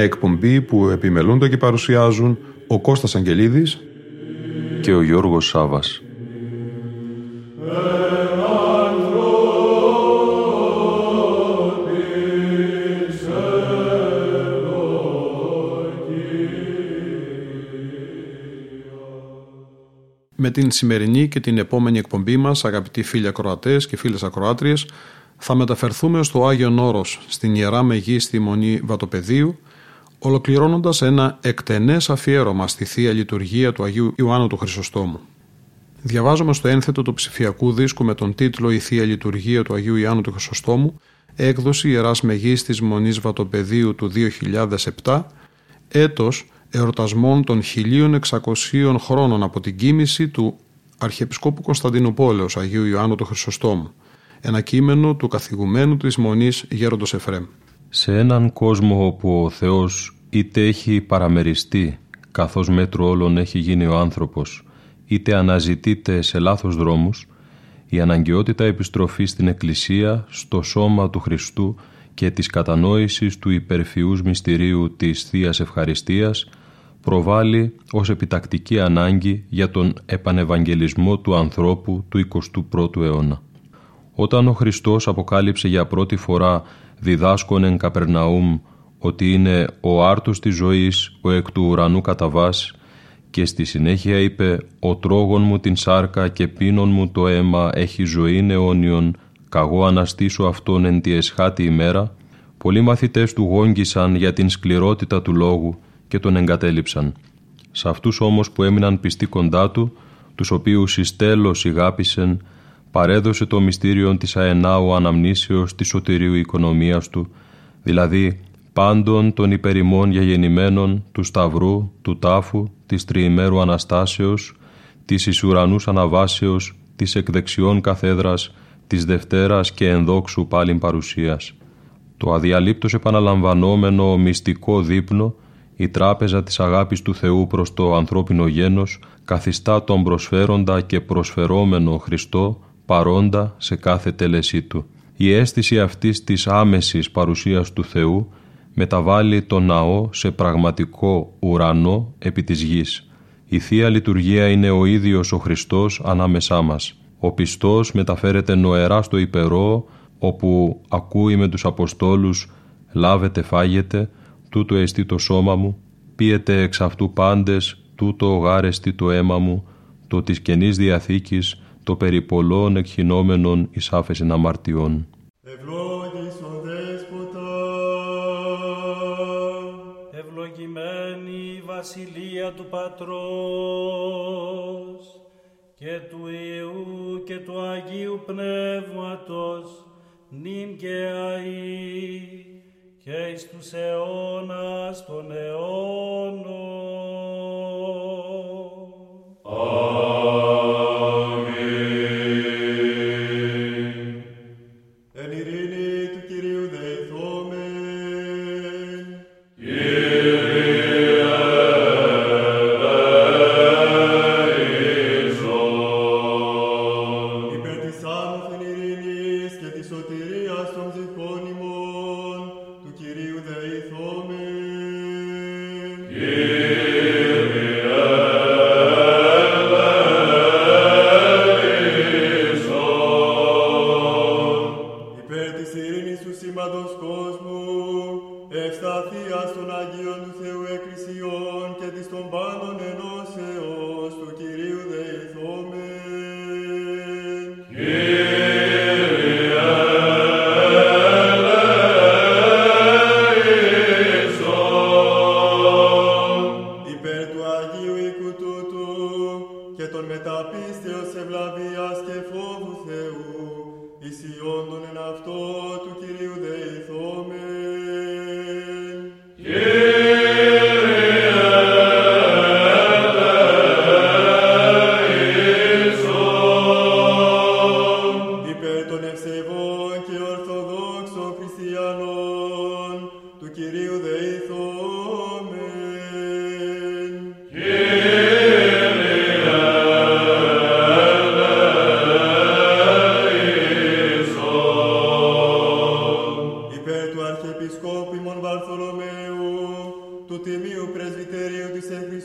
Μια εκπομπή που επιμελούνται και παρουσιάζουν ο Κώστας Αγγελίδης και ο Γιώργος Σάβας. Με την σημερινή και την επόμενη εκπομπή μας, αγαπητοί φίλοι ακροατές και φίλες ακροάτριες, θα μεταφερθούμε στο Άγιον Όρος, στην Ιερά Μεγίστη Μονή Βατοπεδίου, ολοκληρώνοντας ένα εκτενές αφιέρωμα στη Θεία Λειτουργία του Αγίου Ιωάννου του Χρυσοστόμου. Διαβάζουμε στο ένθετο του ψηφιακού δίσκου με τον τίτλο «Η Θεία Λειτουργία του Αγίου Ιωάννου του Χρυσοστόμου», έκδοση Ιεράς Μεγίστης Μονής Βατοπεδίου του 2007, έτος εορτασμών των 1600 χρόνων από την κοίμηση του Αρχιεπισκόπου Κωνσταντινούπολεως Αγίου Ιωάννου του Χρυσοστόμου, ένα κείμενο του καθηγουμένου της Μονής Γέροντος Εφρέμ. Σε έναν κόσμο όπου ο Θεός είτε έχει παραμεριστεί καθώς μέτρο όλων έχει γίνει ο άνθρωπος είτε αναζητείται σε λάθος δρόμους η αναγκαιότητα επιστροφής στην Εκκλησία, στο σώμα του Χριστού και της κατανόησης του υπερφιούς μυστηρίου της Θείας Ευχαριστίας προβάλλει ως επιτακτική ανάγκη για τον επανευαγγελισμό του ανθρώπου του 21ου αιώνα. Όταν ο Χριστός αποκάλυψε για πρώτη φορά διδάσκον εν Καπερναούμ ότι είναι ο άρτος της ζωής, ο εκ του ουρανού κατά και στη συνέχεια είπε «Ο τρόγων μου την σάρκα και πίνων μου το αίμα έχει ζωή αιώνιον, καγώ αναστήσω αυτόν εν τη εσχάτη ημέρα», πολλοί μαθητές του γόγγισαν για την σκληρότητα του λόγου και τον εγκατέλειψαν. Σε αυτούς όμως που έμειναν πιστοί κοντά του, τους οποίους εις τέλος ηγάπησεν, παρέδωσε το μυστήριο της αενάου αναμνήσεως της σωτηρίου οικονομίας του, δηλαδή πάντων των υπερημών γεννημένων του Σταυρού, του Τάφου, της Τριημέρου Αναστάσεως, της Ισουρανούς Αναβάσεως, της εκδεξιών καθέδρας, της Δευτέρας και ενδόξου πάλιν παρουσίας. Το αδιαλείπτως επαναλαμβανόμενο μυστικό δείπνο, η τράπεζα της αγάπης του Θεού προς το ανθρώπινο γένος, καθιστά τον προσφέροντα και προσφερόμενο Χριστό παρόντα σε κάθε τέλεσή του. Η αίσθηση αυτής της άμεσης παρουσίας του Θεού μεταβάλλει το ναό σε πραγματικό ουρανό επί της γης. Η Θεία Λειτουργία είναι ο ίδιος ο Χριστός ανάμεσά μας. Ο πιστός μεταφέρεται νοερά στο υπερό, όπου ακούει με τους Αποστόλους «Λάβετε, φάγετε, τούτο εστί το σώμα μου, πίετε εξ αυτού πάντες, τούτο γάρεστη το αίμα μου, το της Καινής Διαθήκης, το περί πολλών εκχυνόμενων εις άφεσιν αμαρτιών. Ευλόγης ο Δέσποτα, ευλογημένη η Βασιλεία του Πατρός και του Υιού και του Αγίου Πνεύματος, νυν και αΐ και εις τους αιώνας των αιώνων.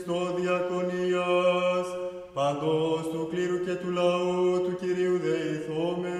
Της εν Χριστώ Διακονίας, παντός του κλήρου και του λαού του Κυρίου δεηθόμεν.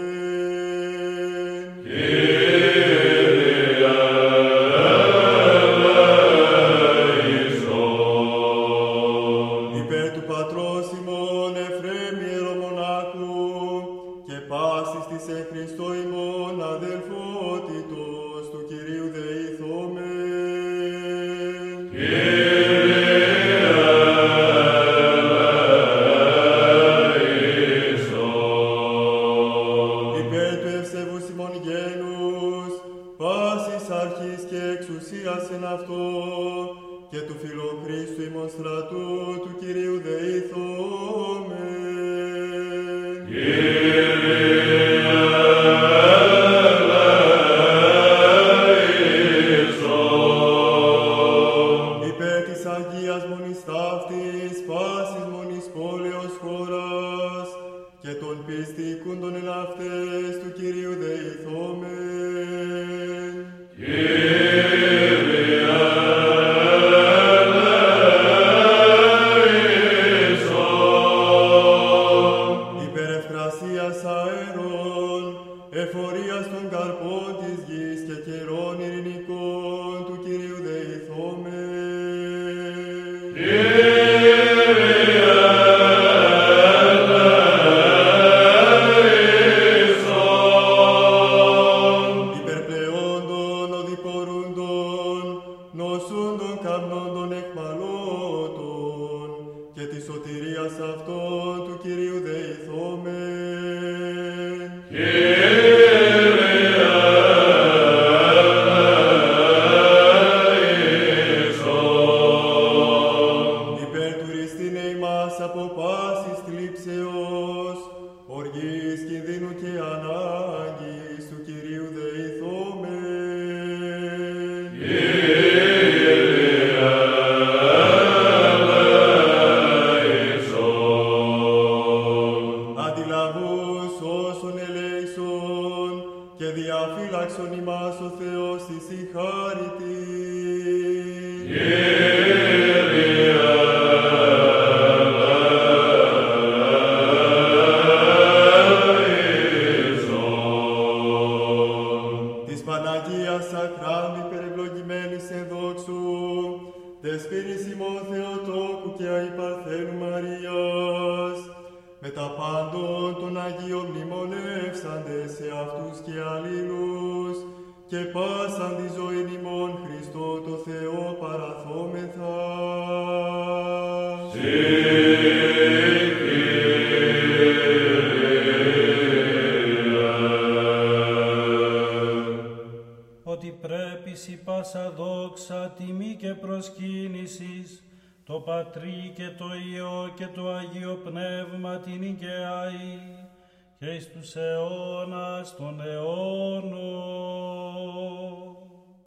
Και το Αγίο Πνεύμα την οικαιαή και εις τους αιώνας των αιώνων.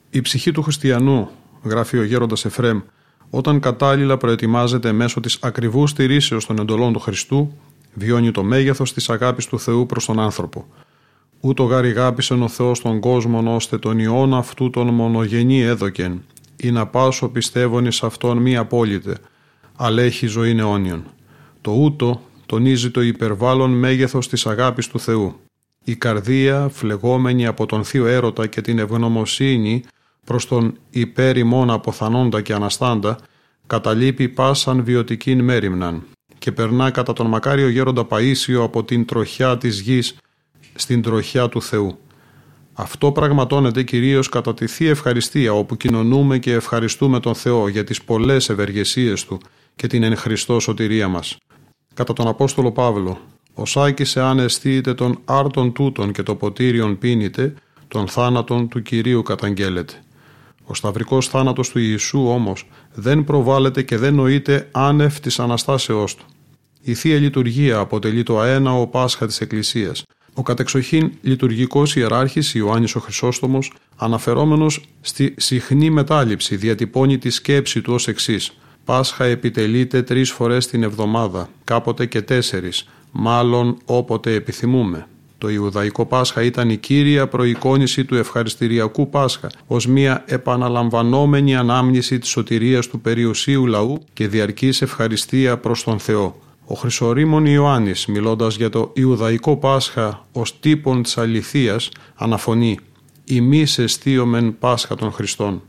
Η ψυχή του χριστιανού, γράφει ο γέροντας Εφρέμ, όταν κατάλληλα προετοιμάζεται μέσω της ακριβούς στηρίσεως των εντολών του Χριστού, βιώνει το μέγεθος της αγάπης του Θεού προς τον άνθρωπο. Ούτω γάρι γάπησεν ο Θεός τον κόσμον ώστε τον ιόν αυτού τον μονογενή έδοκεν, ή να πάσω πιστεύων εις αυτόν μη απόλυτε, αλλά έχει ζωή αιώνιον. Το ούτω τονίζει το υπερβάλλον μέγεθος της αγάπης του Θεού. Η καρδία, φλεγόμενη από τον θείο έρωτα και την ευγνωμοσύνη προς τον υπέρ ημών αποθανόντα και αναστάντα, καταλείπει πάσαν βιωτικήν μέρημναν και περνά κατά τον μακάριο γέροντα Παΐσιο από την τροχιά της γης στην τροχιά του Θεού. Αυτό πραγματώνεται κυρίως κατά τη Θεία Ευχαριστία, όπου κοινωνούμε και ευχαριστούμε τον Θεό για τις πολλές ευεργεσίες Του και την εν Χριστώ σωτηρία μας. Κατά τον Απόστολο Παύλο, Ο Σάκης εάν αισθείτε τον άρτον τούτον και το ποτήριον πίνετε, τον θάνατον του Κυρίου καταγγέλλεται. Ο σταυρικός θάνατος του Ιησού όμως δεν προβάλλεται και δεν νοείται άνευ της Αναστάσεώς του. Η Θεία Λειτουργία αποτελεί το αέναο Πάσχα της Εκκλησίας. Ο κατεξοχήν λειτουργικός ιεράρχης Ιωάννης ο Χρυσόστομος, αναφερόμενος στη συχνή μετάληψη, διατυπώνει τη σκέψη του ως εξής. Πάσχα επιτελείται τρεις φορές την εβδομάδα, κάποτε και τέσσερις, μάλλον όποτε επιθυμούμε. Το Ιουδαϊκό Πάσχα ήταν η κύρια προεικόνηση του ευχαριστηριακού Πάσχα ως μια επαναλαμβανόμενη ανάμνηση της σωτηρίας του περιουσίου λαού και διαρκής ευχαριστία προς τον Θεό. Ο Χρυσορήμων Ιωάννης μιλώντας για το Ιουδαϊκό Πάσχα ως τύπον της αληθείας αναφωνεί «Ημείς εστίωμεν Πάσχα των Χριστών».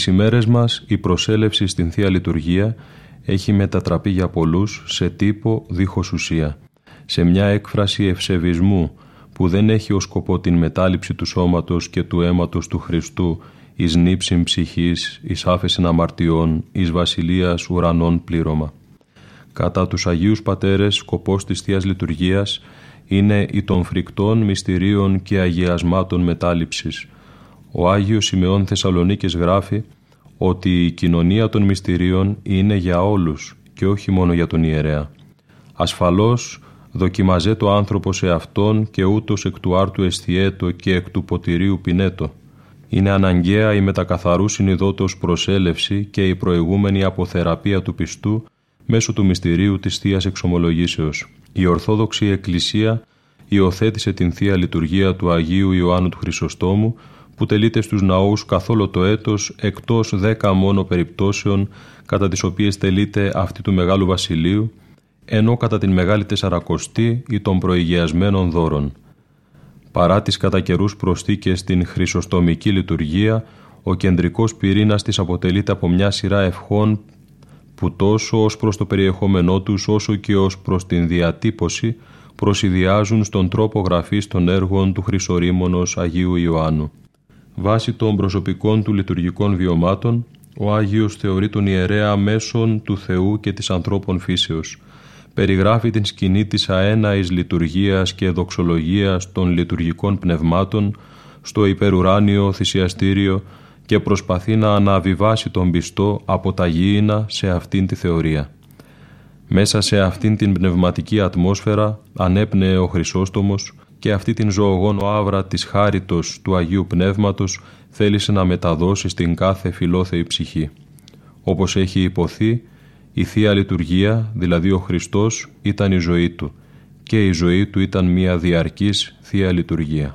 Στις ημέρες μας η προσέλευση στην Θεία Λειτουργία έχει μετατραπεί για πολλούς σε τύπο δίχως ουσία, σε μια έκφραση ευσεβισμού που δεν έχει ως σκοπό την μετάληψη του σώματος και του αίματος του Χριστού εις νύψην ψυχής, εις άφεσιν αμαρτιών, εις βασιλείας ουρανών πλήρωμα. Κατά τους Αγίους Πατέρες σκοπός της Θείας Λειτουργίας είναι η των φρικτών μυστηρίων και αγιασμάτων μετάληψης. Ο Άγιος Σημεών Θεσσαλονίκης γράφει ότι η κοινωνία των μυστηρίων είναι για όλους και όχι μόνο για τον ιερέα. Ασφαλώς δοκιμαζέ το άνθρωπο σε αυτόν και ούτως εκ του άρτου εστιέτο και εκ του ποτηρίου πινέτο. Είναι αναγκαία η μετακαθαρού συνειδότος προσέλευση και η προηγούμενη αποθεραπεία του πιστού μέσω του μυστηρίου της θείας Εξομολογήσεως. Η Ορθόδοξη Εκκλησία υιοθέτησε την Θεία Λειτουργία του Αγίου Ιωάννου του Χρυσοστόμου που τελείται στους ναούς καθόλου το έτος εκτός δέκα μόνο περιπτώσεων κατά τις οποίες τελείται αυτή του Μεγάλου Βασιλείου ενώ κατά την Μεγάλη Τεσσαρακοστή ή των προηγιασμένων δώρων. Παρά τις κατά καιρούς προσθήκες στην χρυσοστομική λειτουργία, ο κεντρικός πυρήνας της αποτελείται από μια σειρά ευχών που τόσο ως προς το περιεχόμενό τους όσο και ως προς την διατύπωση προσυδειάζουν στον τρόπο γραφής των έργων του Χρυσορήμωνος Αγίου Ιωάννου. Βάσει των προσωπικών του λειτουργικών βιωμάτων, ο Άγιος θεωρεί τον ιερέα μέσον του Θεού και της ανθρώπων φύσεως. Περιγράφει την σκηνή της αέναης λειτουργίας και δοξολογίας των λειτουργικών πνευμάτων στο υπερουράνιο θυσιαστήριο και προσπαθεί να αναβιβάσει τον πιστό από τα γήινα σε αυτήν τη θεωρία. Μέσα σε αυτήν την πνευματική ατμόσφαιρα ανέπνεε ο Χρυσόστομος και αυτή την ζωογόνο άβρα της χάριτος του Αγίου Πνεύματος θέλησε να μεταδώσει στην κάθε φιλόθεη ψυχή. Όπως έχει υποθεί, η Θεία Λειτουργία, δηλαδή ο Χριστός, ήταν η ζωή του και η ζωή του ήταν μια διαρκής Θεία Λειτουργία.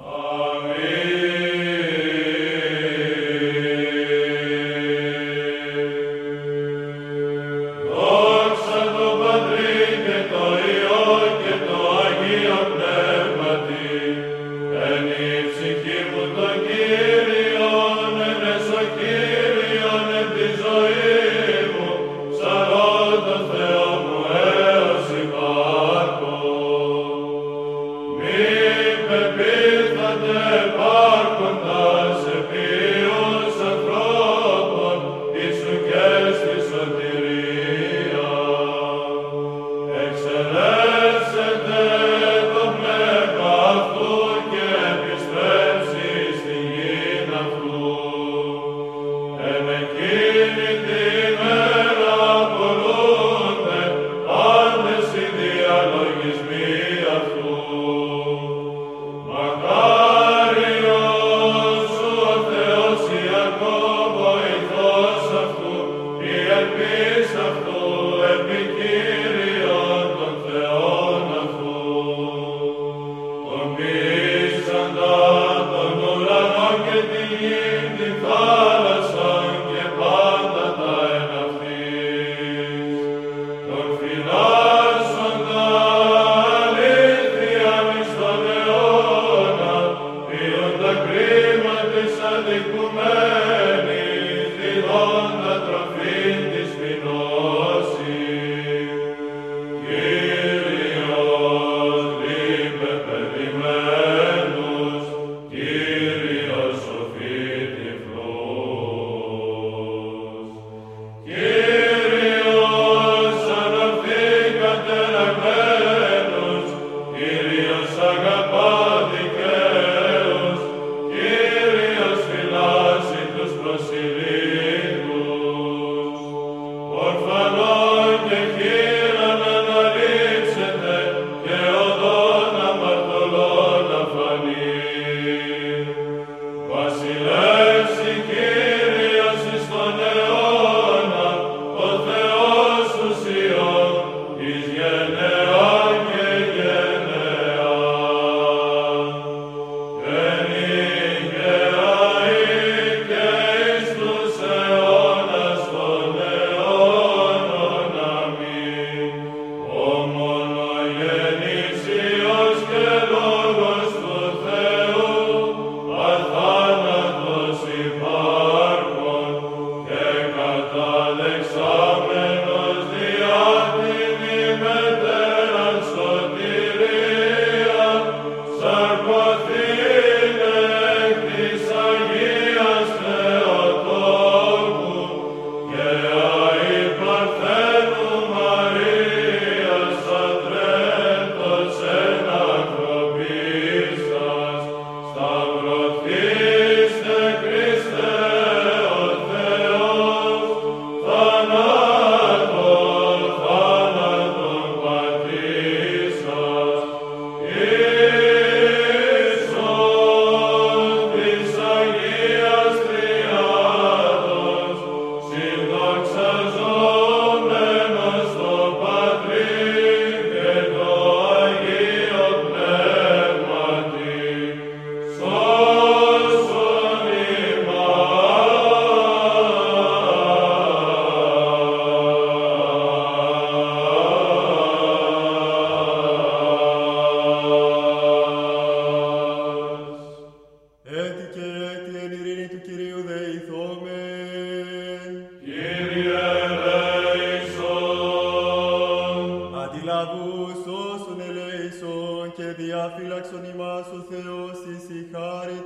και διαφύλαξον ημάς ο Θεός εις η χάρη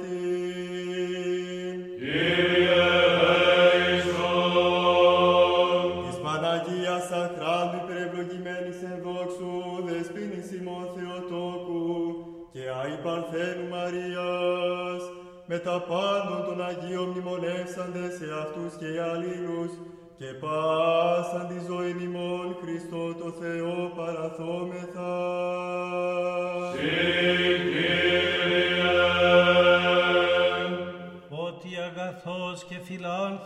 Κύριε Ιησόν. Της Παναγίας Αχράντου υπερευλογημένης εν δόξου ημών και αι Παρθένου Μαρίας με τα πάντων των Αγίων μνημονεύσαντε σε αυτούς και αλλήλους και πάσαν τη ζωή ημών Χριστό το Θεό παραθόμεθα.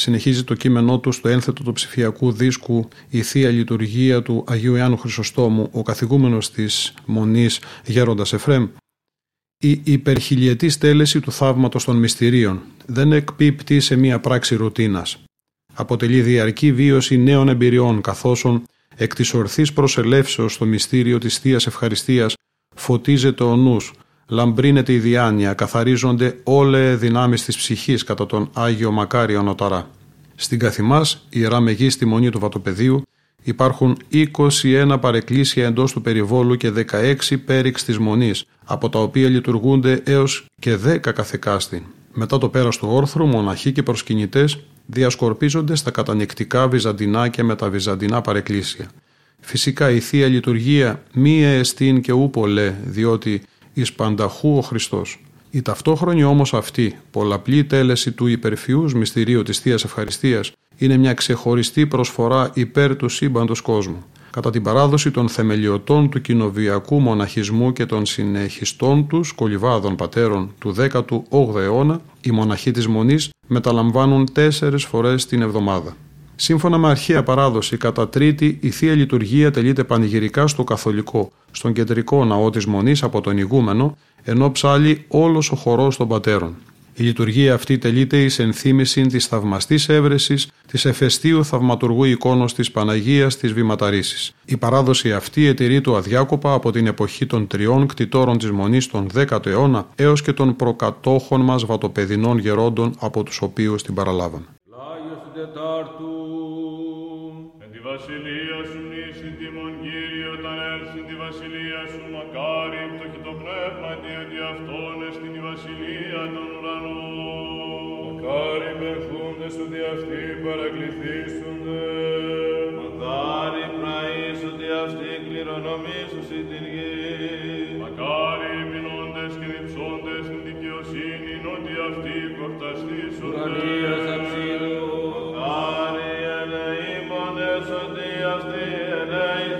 συνεχίζει το κείμενό του στο ένθετο του ψηφιακού δίσκου «Η Θεία Λειτουργία του Αγίου Ιάννου Χρυσοστόμου, ο καθηγούμενος της Μονής Γέροντας Εφρέμ». Η υπερχιλιετή στέλεση του θαύματος των μυστηρίων δεν εκπίπτει σε μία πράξη ρουτίνας. Αποτελεί διαρκή βίωση νέων εμπειριών καθώς εκ της ορθής προσελεύσεως στο μυστήριο της Θείας Ευχαριστίας φωτίζεται ο νους λαμπρύνεται η διάνοια, καθαρίζονται όλες δυνάμεις της ψυχής κατά τον Άγιο Μακάριο Νοταρά. Στην Καθημάς, Ιερά Μεγή στη Μονή του Βατοπεδίου, υπάρχουν 21 παρεκκλήσια εντός του περιβόλου και 16 πέριξ της Μονής, από τα οποία λειτουργούνται έως και 10 καθεκάστη. Μετά το πέρας του όρθρου, μοναχοί και προσκυνητές διασκορπίζονται στα κατανεκτικά βυζαντινά και μεταβυζαντινά παρεκκλήσια. Φυσικά η θεία λειτουργία μία εστίν και ούπολε, διότι εις πανταχού ο Χριστός. Η ταυτόχρονη όμως αυτή πολλαπλή τέλεση του υπερφιούς μυστηρίου της Θείας Ευχαριστίας είναι μια ξεχωριστή προσφορά υπέρ του σύμπαντος κόσμου. Κατά την παράδοση των θεμελιωτών του κοινοβιακού μοναχισμού και των συνεχιστών τους κολυβάδων πατέρων του 18ου αιώνα, οι μοναχοί της Μονής μεταλαμβάνουν τέσσερις φορές την εβδομάδα. Σύμφωνα με αρχαία παράδοση, κατά τρίτη η θεία λειτουργία τελείται πανηγυρικά στο καθολικό, στον κεντρικό ναό της Μονής από τον ηγούμενο, ενώ ψάλει όλος ο χορός των πατέρων. Η λειτουργία αυτή τελείται εις ενθύμηση της θαυμαστής έβρεσης της εφεστίου θαυματουργού εικόνος της Παναγίας της Βηματαρίσης. Η παράδοση αυτή ετηρεί το αδιάκοπα από την εποχή των τριών κτητόρων της Μονής τον 10ο αιώνα έως και των προκατόχων μας βατοπεδινών γερόντων από τους οποίους την παραλάβαν. Τετάρτου. Εν τη βασιλεία σου νήσιν τιμον Κύριε, όταν έρθει τη βασιλεία σου μακάρι πτωχή το πνεύμα διότι αυτόν εστιν η βασιλεία των ουρανών. Μακάρι μεχούντες ότι αυτοί παρακληθήσονται. Μακάρι πραείς ότι αυτοί κληρονομήσουσι την γη. Μακάρι πεινώντες ότι αυτοί κορταστήσονται. Ουρανίας αψίδου και πιστόν το κάθιμα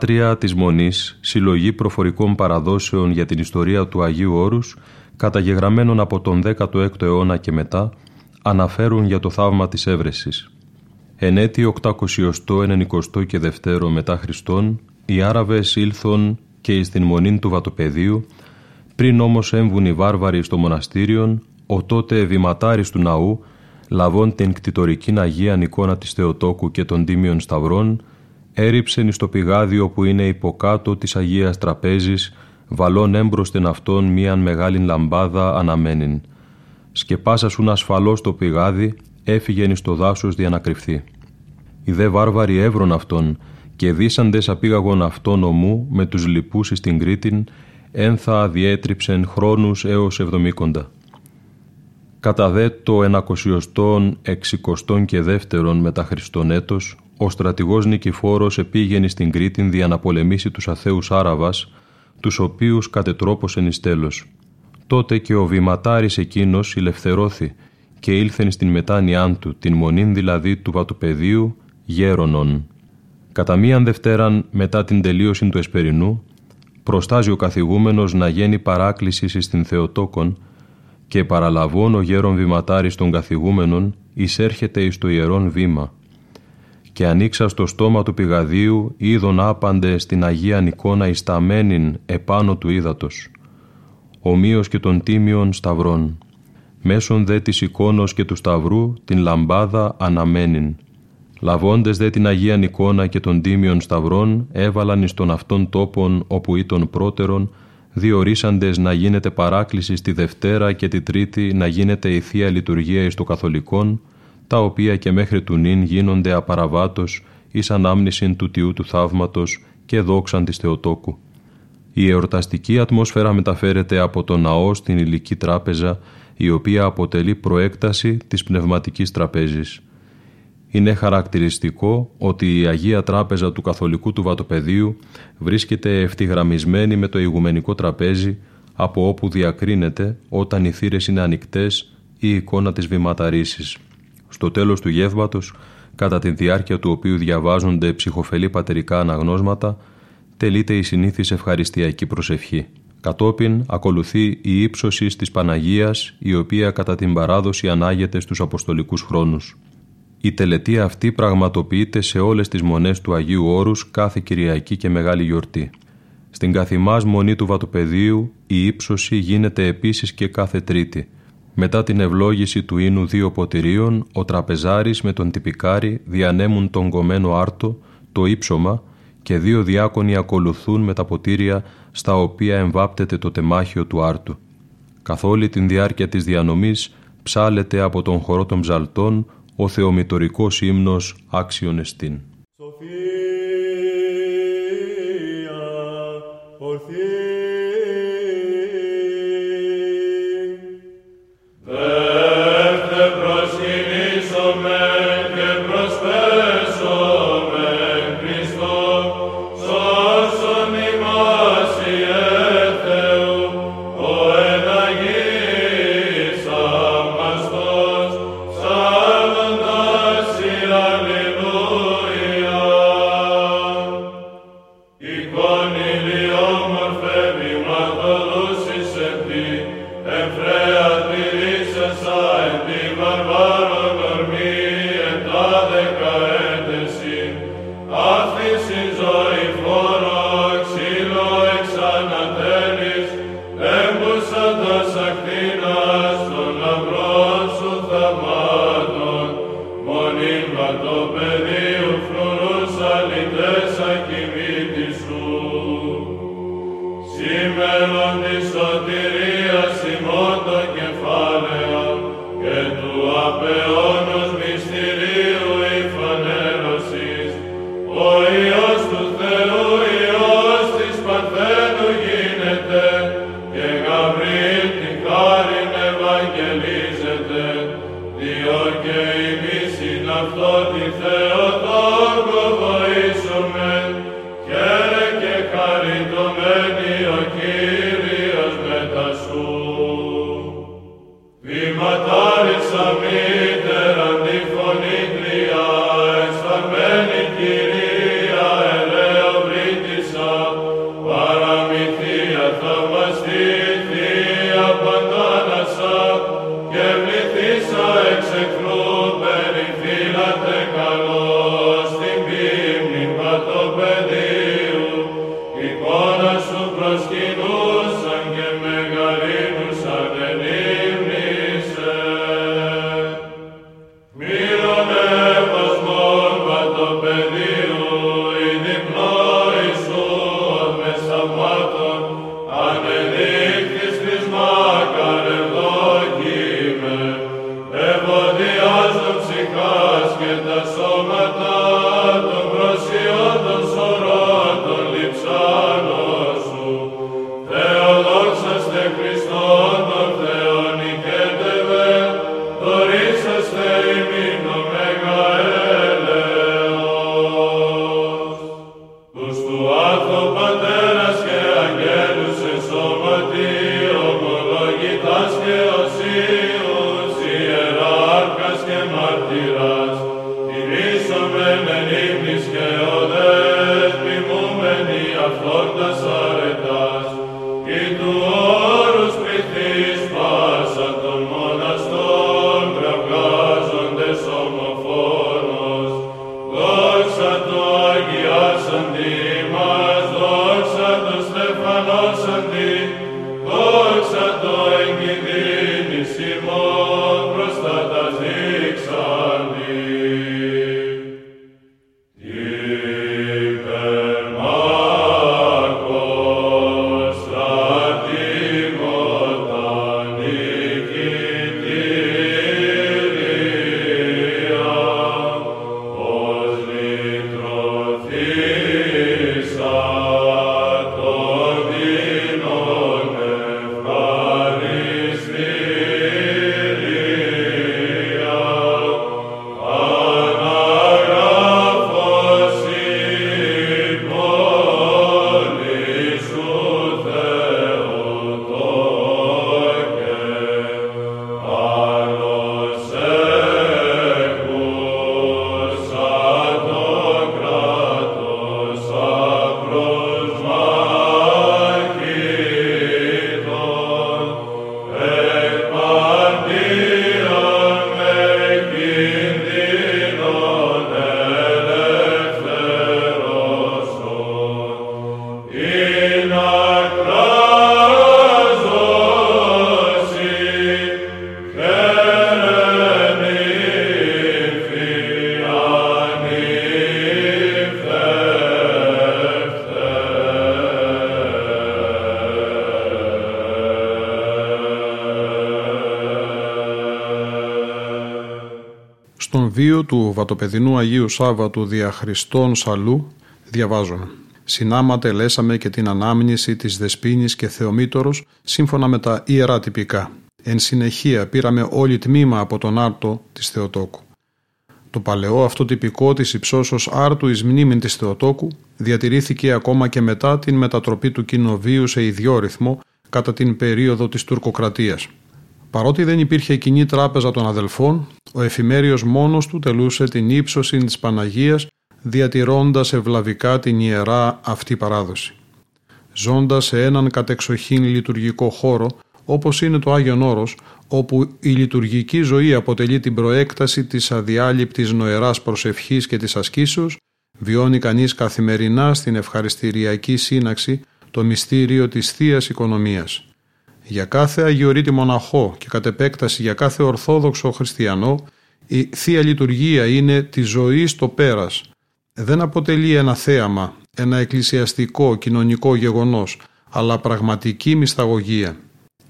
Πάτρια της Μονής, συλλογή προφορικών παραδόσεων για την ιστορία του Αγίου Όρους, καταγεγραμμένων από τον 16ο αιώνα και μετά, αναφέρουν για το θαύμα της έβρεσης. Εν έτη 890 και δευτέρο μετά Χριστόν, οι Άραβες ήλθον και εις την μονήν του Βατοπεδίου, πριν όμως έμβουν οι βάρβαροι στο μοναστήριον, ο τότε βηματάρης του ναού, λαβών την κτητορική Αγία εικόνα της Θεοτόκου και των Τίμιων Σταυρών, έριψεν στο πηγάδιο που είναι υποκάτω της Αγίας Τραπέζης, βαλών έμπροσθεν αυτόν μίαν μεγάλη λαμπάδα αναμένην. Σκεπάσασουν ασφαλώς το πηγάδι, έφυγεν στο δάσος διανακρυφθεί. Οι δε βάρβαροι έβρον αυτόν και δίσαντες απήγαγον αυτόν ομού με τους λοιπούς στην Κρήτην, ένθα διέτριψεν χρόνους έως εβδομήκοντα. Κατά δε το ενακοσιωστόν εξικοστόν και δεύτερον μετά Χριστόν έτος, ο στρατηγός Νικηφόρος επήγαινε στην Κρήτη δια να πολεμήσει τους αθέους Άραβας, τους οποίους κατετρόπωσεν εις τέλος. Τότε και ο βηματάρης εκείνος ηλευθερώθη και ήλθεν στην μετάνοιάν του, την μονήν δηλαδή του βατοπεδίου, γέρονον. Κατά μίαν Δευτέραν μετά την τελείωση του Εσπερινού, προστάζει ο καθηγούμενος να γίνει παράκλησης στην Θεοτόκον και παραλαβών ο γέρον βηματάρης των καθηγούμενων εισέρχεται εις το ιερόν βήμα και ανοίξα στο στόμα του πηγαδίου είδον άπαντε στην Αγία εικόνα ισταμένην επάνω του ύδατος, ομοίως και των τίμιων σταυρών, μέσον δε της εικόνος και του σταυρού την λαμπάδα αναμένην. Λαβώντες δε την Αγία εικόνα και των τίμιων σταυρών έβαλαν εις τον αυτόν τόπον όπου ήταν πρώτερον, διορίσαντες να γίνεται παράκληση στη Δευτέρα και τη Τρίτη να γίνεται η Θεία Λειτουργία εις το Καθολικόν, τα οποία και μέχρι του νυν γίνονται απαραβάτως εις ανάμνησιν του Τιού του Θαύματος και δόξαν της Θεοτόκου. Η εορταστική ατμόσφαιρα μεταφέρεται από το ναό στην ηλική τράπεζα η οποία αποτελεί προέκταση της πνευματικής τραπέζης. Είναι χαρακτηριστικό ότι η Αγία Τράπεζα του Καθολικού του Βατοπεδίου βρίσκεται ευθυγραμμισμένη με το ηγουμενικό τραπέζι από όπου διακρίνεται όταν οι θύρες είναι ανοιχτές ή η εικόνα της βηματαρίσης. Στο τέλος του γεύματος, κατά τη διάρκεια του οποίου διαβάζονται ψυχοφελή πατερικά αναγνώσματα, τελείται η συνήθις ευχαριστιακή προσευχή. Κατόπιν ακολουθεί η ύψωση της Παναγίας, η οποία κατά την παράδοση ανάγεται στους Αποστολικούς χρόνους. Η τελετή αυτή πραγματοποιείται σε όλες τις μονές του Αγίου Όρους κάθε Κυριακή και Μεγάλη Γιορτή. Στην καθημάς μονή του Βατοπεδίου η ύψωση γίνεται επίσης και κάθε Τρίτη. Μετά την ευλόγηση του ίνου δύο ποτηρίων, ο τραπεζάρης με τον τυπικάρι διανέμουν τον κομμένο άρτο, το ύψωμα και δύο διάκονοι ακολουθούν με τα ποτήρια στα οποία εμβάπτεται το τεμάχιο του άρτου. Καθ' όλη την διάρκεια της διανομής ψάλεται από τον χορό των ψαλτών ο θεομητορικός ύμνος άξιον εστίν. Στον Worship βίο του βατοπεδινού Αγίου Σάββατου δια Χριστών Σαλού διαβάζουμε «Συνάμα τελέσαμε και την ανάμνηση της Δεσποίνης και Θεομήτωρος σύμφωνα με τα ιερά τυπικά. Εν συνεχεία πήραμε όλη τμήμα από τον άρτο της Θεοτόκου. Το παλαιό αυτό τυπικό της υψώσεως άρτου εις μνήμην της Θεοτόκου διατηρήθηκε ακόμα και μετά την μετατροπή του κοινοβίου σε ιδιόρυθμο κατά την περίοδο της τουρκοκρατίας. Παρότι δεν υπήρχε κοινή τράπεζα των αδελφών, ο εφημέριος μόνος του τελούσε την ύψωση της Παναγίας διατηρώντας ευλαβικά την ιερά αυτή παράδοση. Ζώντας σε έναν κατεξοχήν λειτουργικό χώρο, όπως είναι το Άγιον Όρος, όπου η λειτουργική ζωή αποτελεί την προέκταση της αδιάλειπτης νοεράς προσευχής και της ασκήσεως, βιώνει κανείς καθημερινά στην ευχαριστηριακή σύναξη το μυστήριο της θείας Οικονομίας. Για κάθε αγιορείτη μοναχό και κατ' επέκταση για κάθε ορθόδοξο χριστιανό, η Θεία Λειτουργία είναι τη ζωής στο πέρας. Δεν αποτελεί ένα θέαμα, ένα εκκλησιαστικό κοινωνικό γεγονός, αλλά πραγματική μυσταγωγία.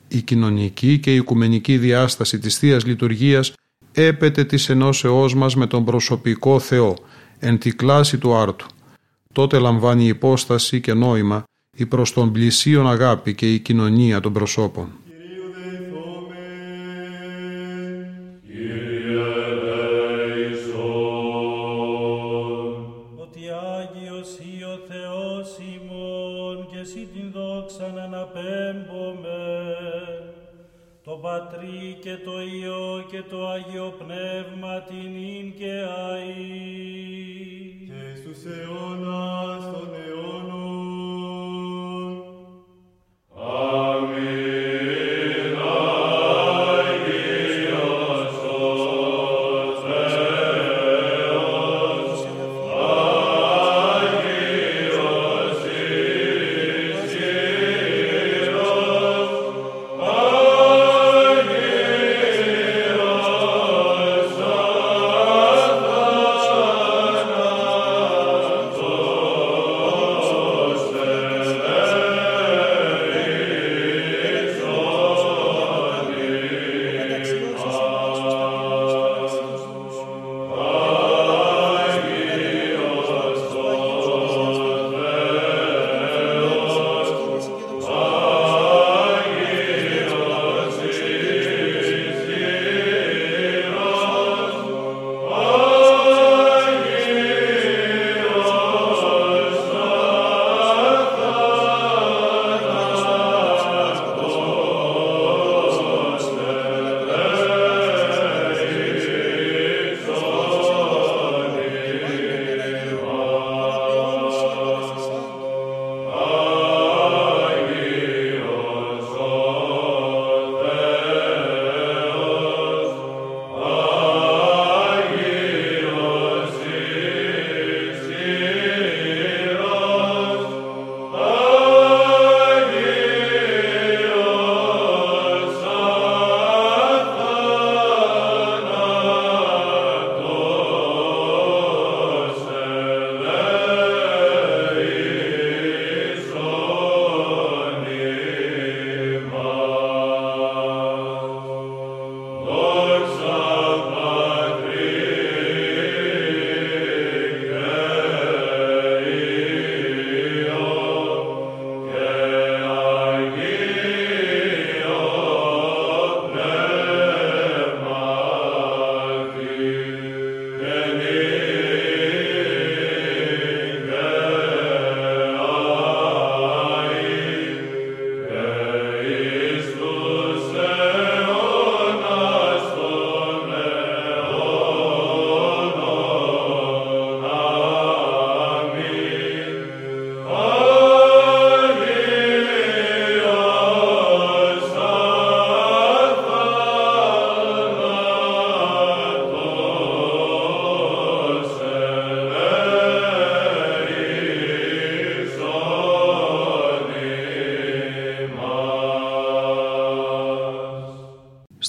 Η κοινωνική και η οικουμενική διάσταση της θείας Λειτουργίας έπεται της ενώσεώς μας με τον προσωπικό Θεό, εν τη κλάση του άρτου. Τότε λαμβάνει υπόσταση και νόημα η προς τον πλησίον αγάπη και η κοινωνία των προσώπων. Ότι Άγιος ή ο Θεός ημών και εσύ την δόξα να αναπέμπομε το Πατρί και το Υιό και το Άγιο Πνεύμα την ίν και αΐ και στους αιώνας των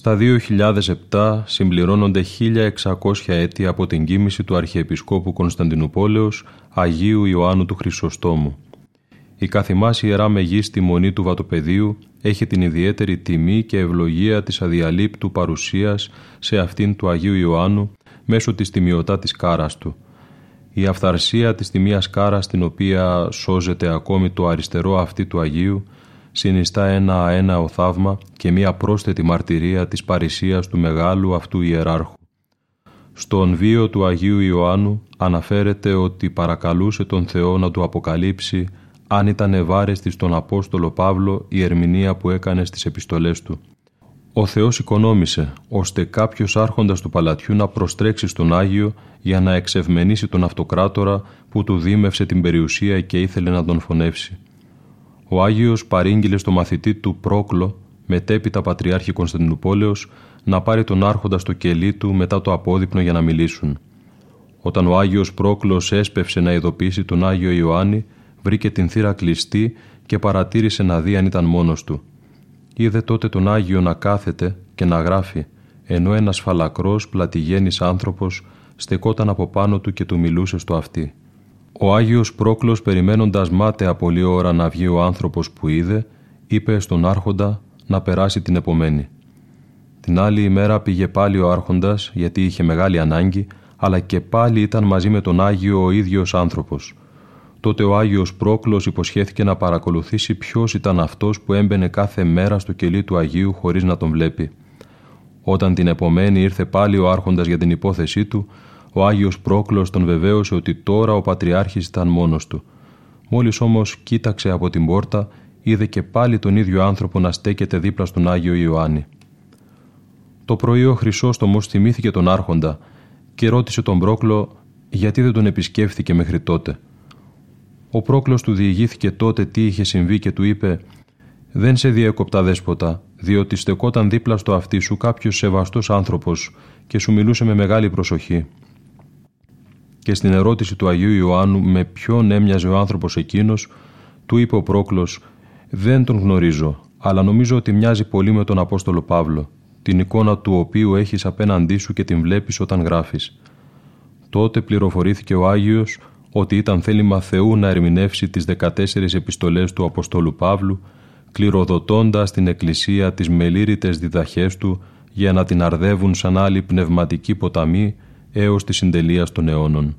Στα 2007 συμπληρώνονται 1600 έτη από την κοίμηση του Αρχιεπισκόπου Κωνσταντινούπολεως Αγίου Ιωάννου του Χρυσοστόμου. Η καθημάς Ιερά Μεγίστη Μονή του Βατοπεδίου έχει την ιδιαίτερη τιμή και ευλογία της αδιαλείπτου παρουσίας σε αυτήν του Αγίου Ιωάννου μέσω της τιμιωτά κάρας του. Η αυθαρσία της τιμίας κάρας την οποία σώζεται ακόμη το αριστερό αυτή του Αγίου συνιστά ένα αέναο θαύμα και μία πρόσθετη μαρτυρία της παρησίας του μεγάλου αυτού ιεράρχου. Στον βίο του Αγίου Ιωάννου αναφέρεται ότι παρακαλούσε τον Θεό να του αποκαλύψει αν ήταν ευάρεστης στον Απόστολο Παύλο η ερμηνεία που έκανε στις επιστολές του. Ο Θεός οικονόμησε, ώστε κάποιος άρχοντας του παλατιού να προστρέξει στον Άγιο για να εξευμενήσει τον αυτοκράτορα που του δίμευσε την περιουσία και ήθελε να τον φωνεύσει. Ο Άγιος παρήγγειλε στο μαθητή του Πρόκλο, μετέπειτα Πατριάρχη Κωνσταντινούπολεως, να πάρει τον άρχοντα στο κελί του μετά το απόδειπνο για να μιλήσουν. Όταν ο Άγιος Πρόκλος έσπευσε να ειδοποιήσει τον Άγιο Ιωάννη, βρήκε την θύρα κλειστή και παρατήρησε να δει αν ήταν μόνος του. Είδε τότε τον Άγιο να κάθεται και να γράφει, ενώ ένας φαλακρός πλατηγένης άνθρωπος στεκόταν από πάνω του και του μιλούσε στο αυτί. Ο Άγιος Πρόκλος περιμένοντας μάταια πολλή ώρα να βγει ο άνθρωπος που είδε, είπε στον άρχοντα να περάσει την επομένη. Την άλλη ημέρα πήγε πάλι ο άρχοντας γιατί είχε μεγάλη ανάγκη, αλλά και πάλι ήταν μαζί με τον Άγιο ο ίδιος άνθρωπος. Τότε ο Άγιος Πρόκλος υποσχέθηκε να παρακολουθήσει ποιος ήταν αυτός που έμπαινε κάθε μέρα στο κελί του Αγίου χωρίς να τον βλέπει. Όταν την επομένη ήρθε πάλι ο άρχοντας για την υπόθεσή του, ο Άγιος Πρόκλος τον βεβαίωσε ότι τώρα ο Πατριάρχης ήταν μόνος του. Μόλις όμως κοίταξε από την πόρτα, είδε και πάλι τον ίδιο άνθρωπο να στέκεται δίπλα στον Άγιο Ιωάννη. Το πρωί ο Χρυσόστομος θυμήθηκε τον Άρχοντα και ρώτησε τον Πρόκλο γιατί δεν τον επισκέφθηκε μέχρι τότε; Ο Πρόκλος του διηγήθηκε τότε τι είχε συμβεί και του είπε «Δεν σε διέκοπτα δέσποτα, διότι στεκόταν δίπλα στο αυτί σου κάποιος σεβαστός άνθρωπος και σου μιλούσε με μεγάλη προσοχή». Και στην ερώτηση του Αγίου Ιωάννου με ποιον έμοιαζε ο άνθρωπος εκείνος, του είπε ο Πρόκλος «Δεν τον γνωρίζω, αλλά νομίζω ότι μοιάζει πολύ με τον Απόστολο Παύλο, την εικόνα του οποίου έχεις απέναντί σου και την βλέπεις όταν γράφεις». Τότε πληροφορήθηκε ο Άγιος ότι ήταν θέλημα Θεού να ερμηνεύσει τις 14 επιστολές του Αποστόλου Παύλου, κληροδοτώντας την Εκκλησία τις μελήρητες διδαχές του για να την αρδεύουν σαν άλλη πνευματική ποταμή έως τη συντελεία των αιώνων.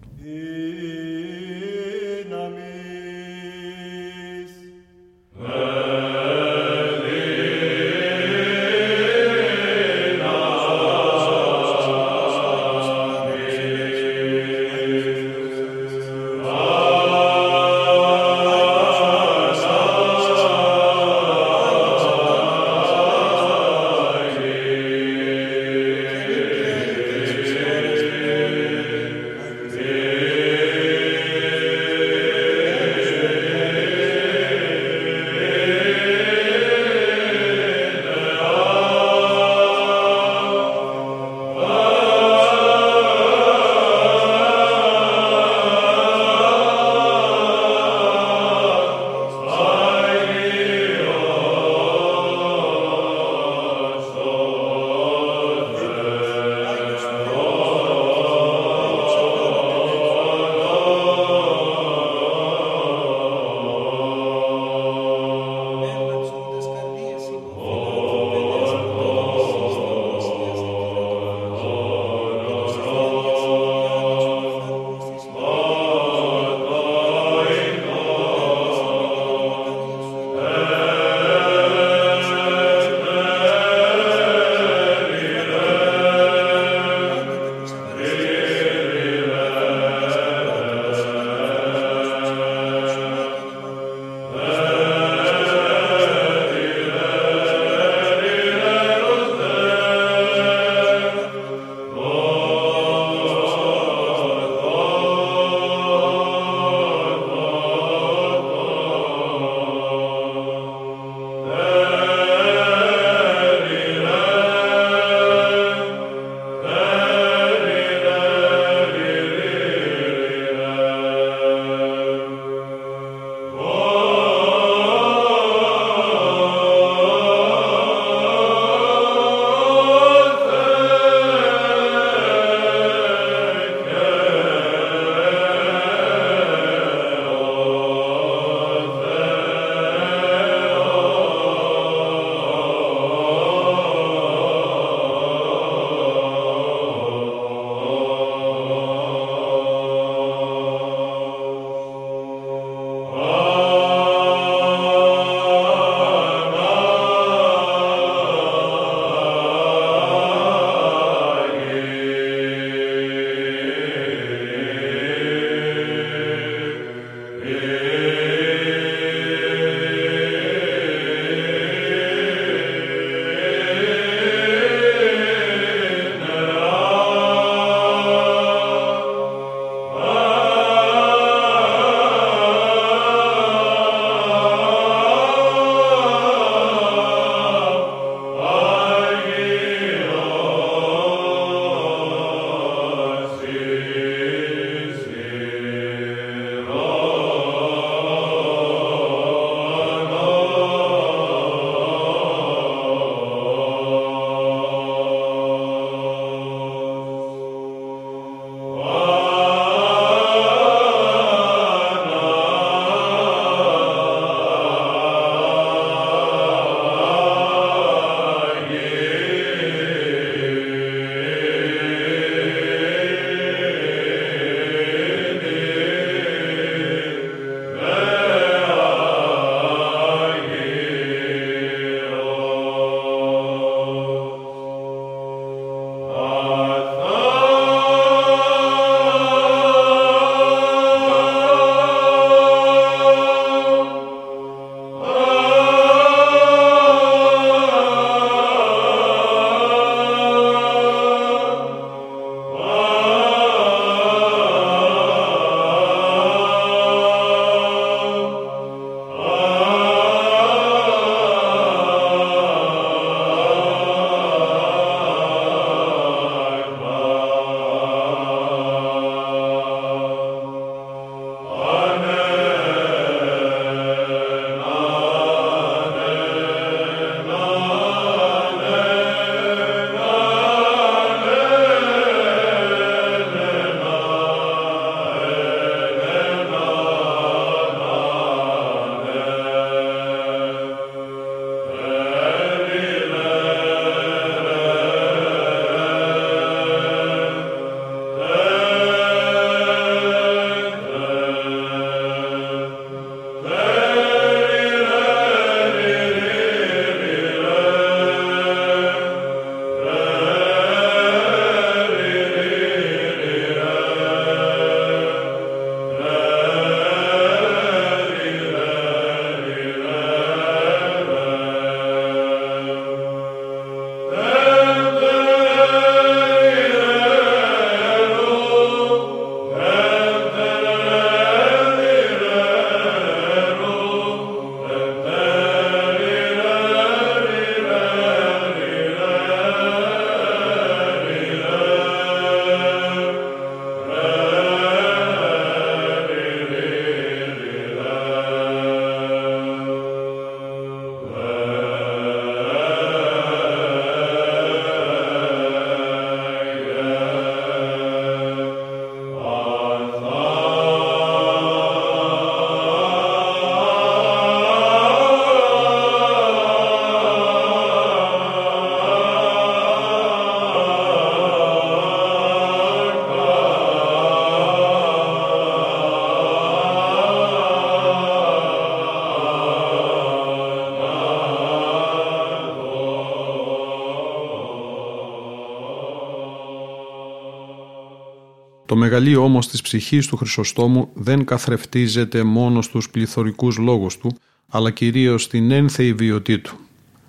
Το μεγαλείο όμως της ψυχής του Χρυσοστόμου δεν καθρεφτίζεται μόνο στους πληθωρικούς λόγους του, αλλά κυρίως στην ένθεη βιωτή του.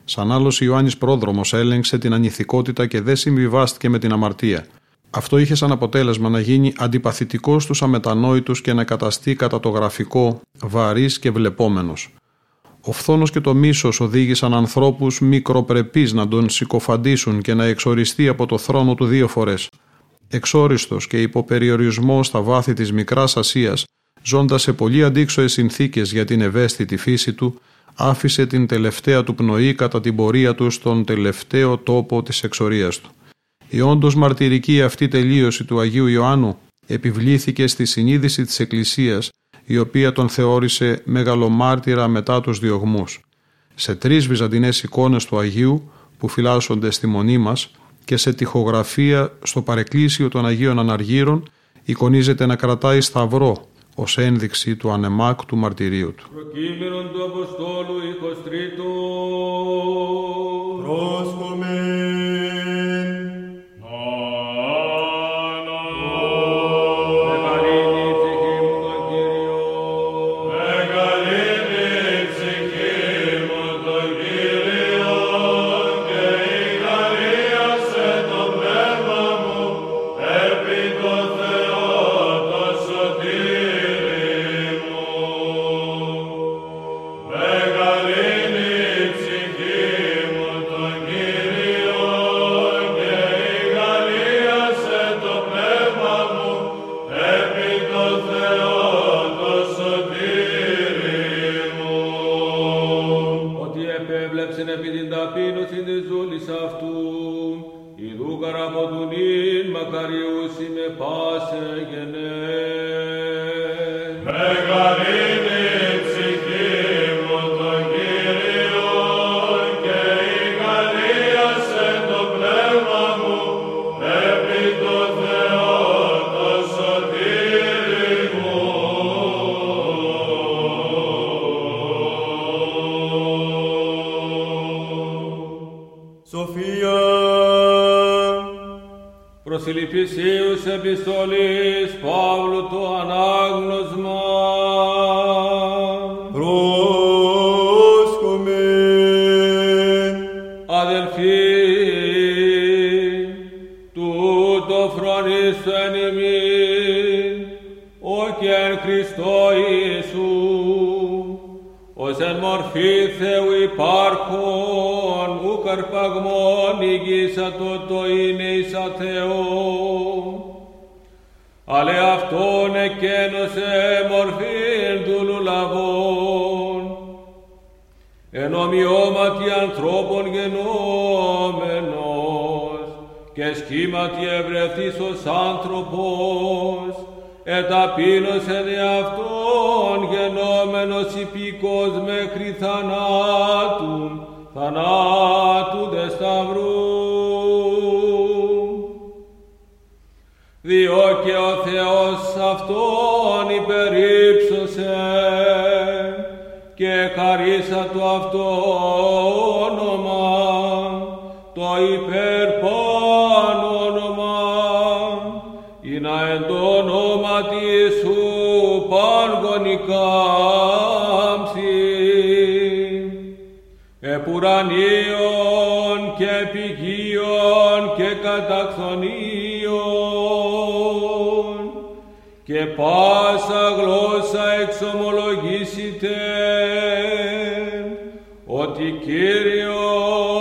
Σαν άλλος Ιωάννης Πρόδρομος έλεγξε την ανηθικότητα και δεν συμβιβάστηκε με την αμαρτία. Αυτό είχε σαν αποτέλεσμα να γίνει αντιπαθητικός στους αμετανόητους και να καταστεί κατά το γραφικό βαρύς και βλεπόμενος. Ο φθόνος και το μίσος οδήγησαν ανθρώπους μικροπρεπείς να τον συκοφαντήσουν και να εξοριστεί από το θρόνο του δύο φορές. Εξόριστος και υποπεριορισμό στα βάθη της Μικράς Ασίας, ζώντας σε πολύ αντίξωες συνθήκες για την ευαίσθητη φύση του, άφησε την τελευταία του πνοή κατά την πορεία του στον τελευταίο τόπο της εξορίας του. Η όντως μαρτυρική αυτή τελείωση του Αγίου Ιωάννου επιβλήθηκε στη συνείδηση της Εκκλησίας η οποία τον θεώρησε μεγαλομάρτυρα μετά τους διωγμούς. Σε τρεις βυζαντινές εικόνες του Αγίου που φυλάσσονται στη μονή μας και σε τυχογραφία στο παρεκκλήσιο των Αγίων Αναργύρων εικονίζεται να κρατάει σταυρό ως ένδειξη του ανεμάκτου μαρτυρίου του. Προκείμενον του Αποστόλου 23 Πρόσχομεν. Επέβλεψεν επί την ταπείνωση της ζούλης αυτού, ιδού καραποτουνήν μακαριούσι με πάσε γενέ. Σοφία. epistolis να εν το όνομα επουρανίων και πηγίων και καταξονίων. Και πάσα γλώσσα εξομολογήσετε ότι Κύριος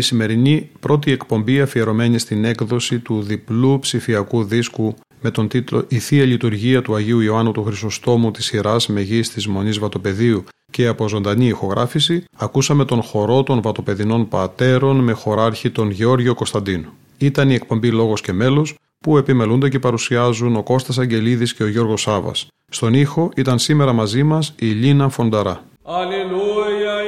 Στη σημερινή πρώτη εκπομπή αφιερωμένη στην έκδοση του διπλού ψηφιακού δίσκου με τον τίτλο «Η Θεία Λειτουργία του Αγίου Ιωάννου του Χρυσοστόμου της σειράς Μεγής της Μονής Βατοπεδίου» και από ζωντανή ηχογράφηση, ακούσαμε τον χορό των Βατοπεδινών Πατέρων με χωράρχη τον Γεώργιο Κωνσταντίνου. Ήταν η εκπομπή Λόγος και Μέλος που επιμελούνται και παρουσιάζουν ο Κώστας Αγγελίδης και ο Γιώργος Σάβας. Στον ήχο ήταν σήμερα μαζί μας η Λίνα Φονταρά. Αλληλούια,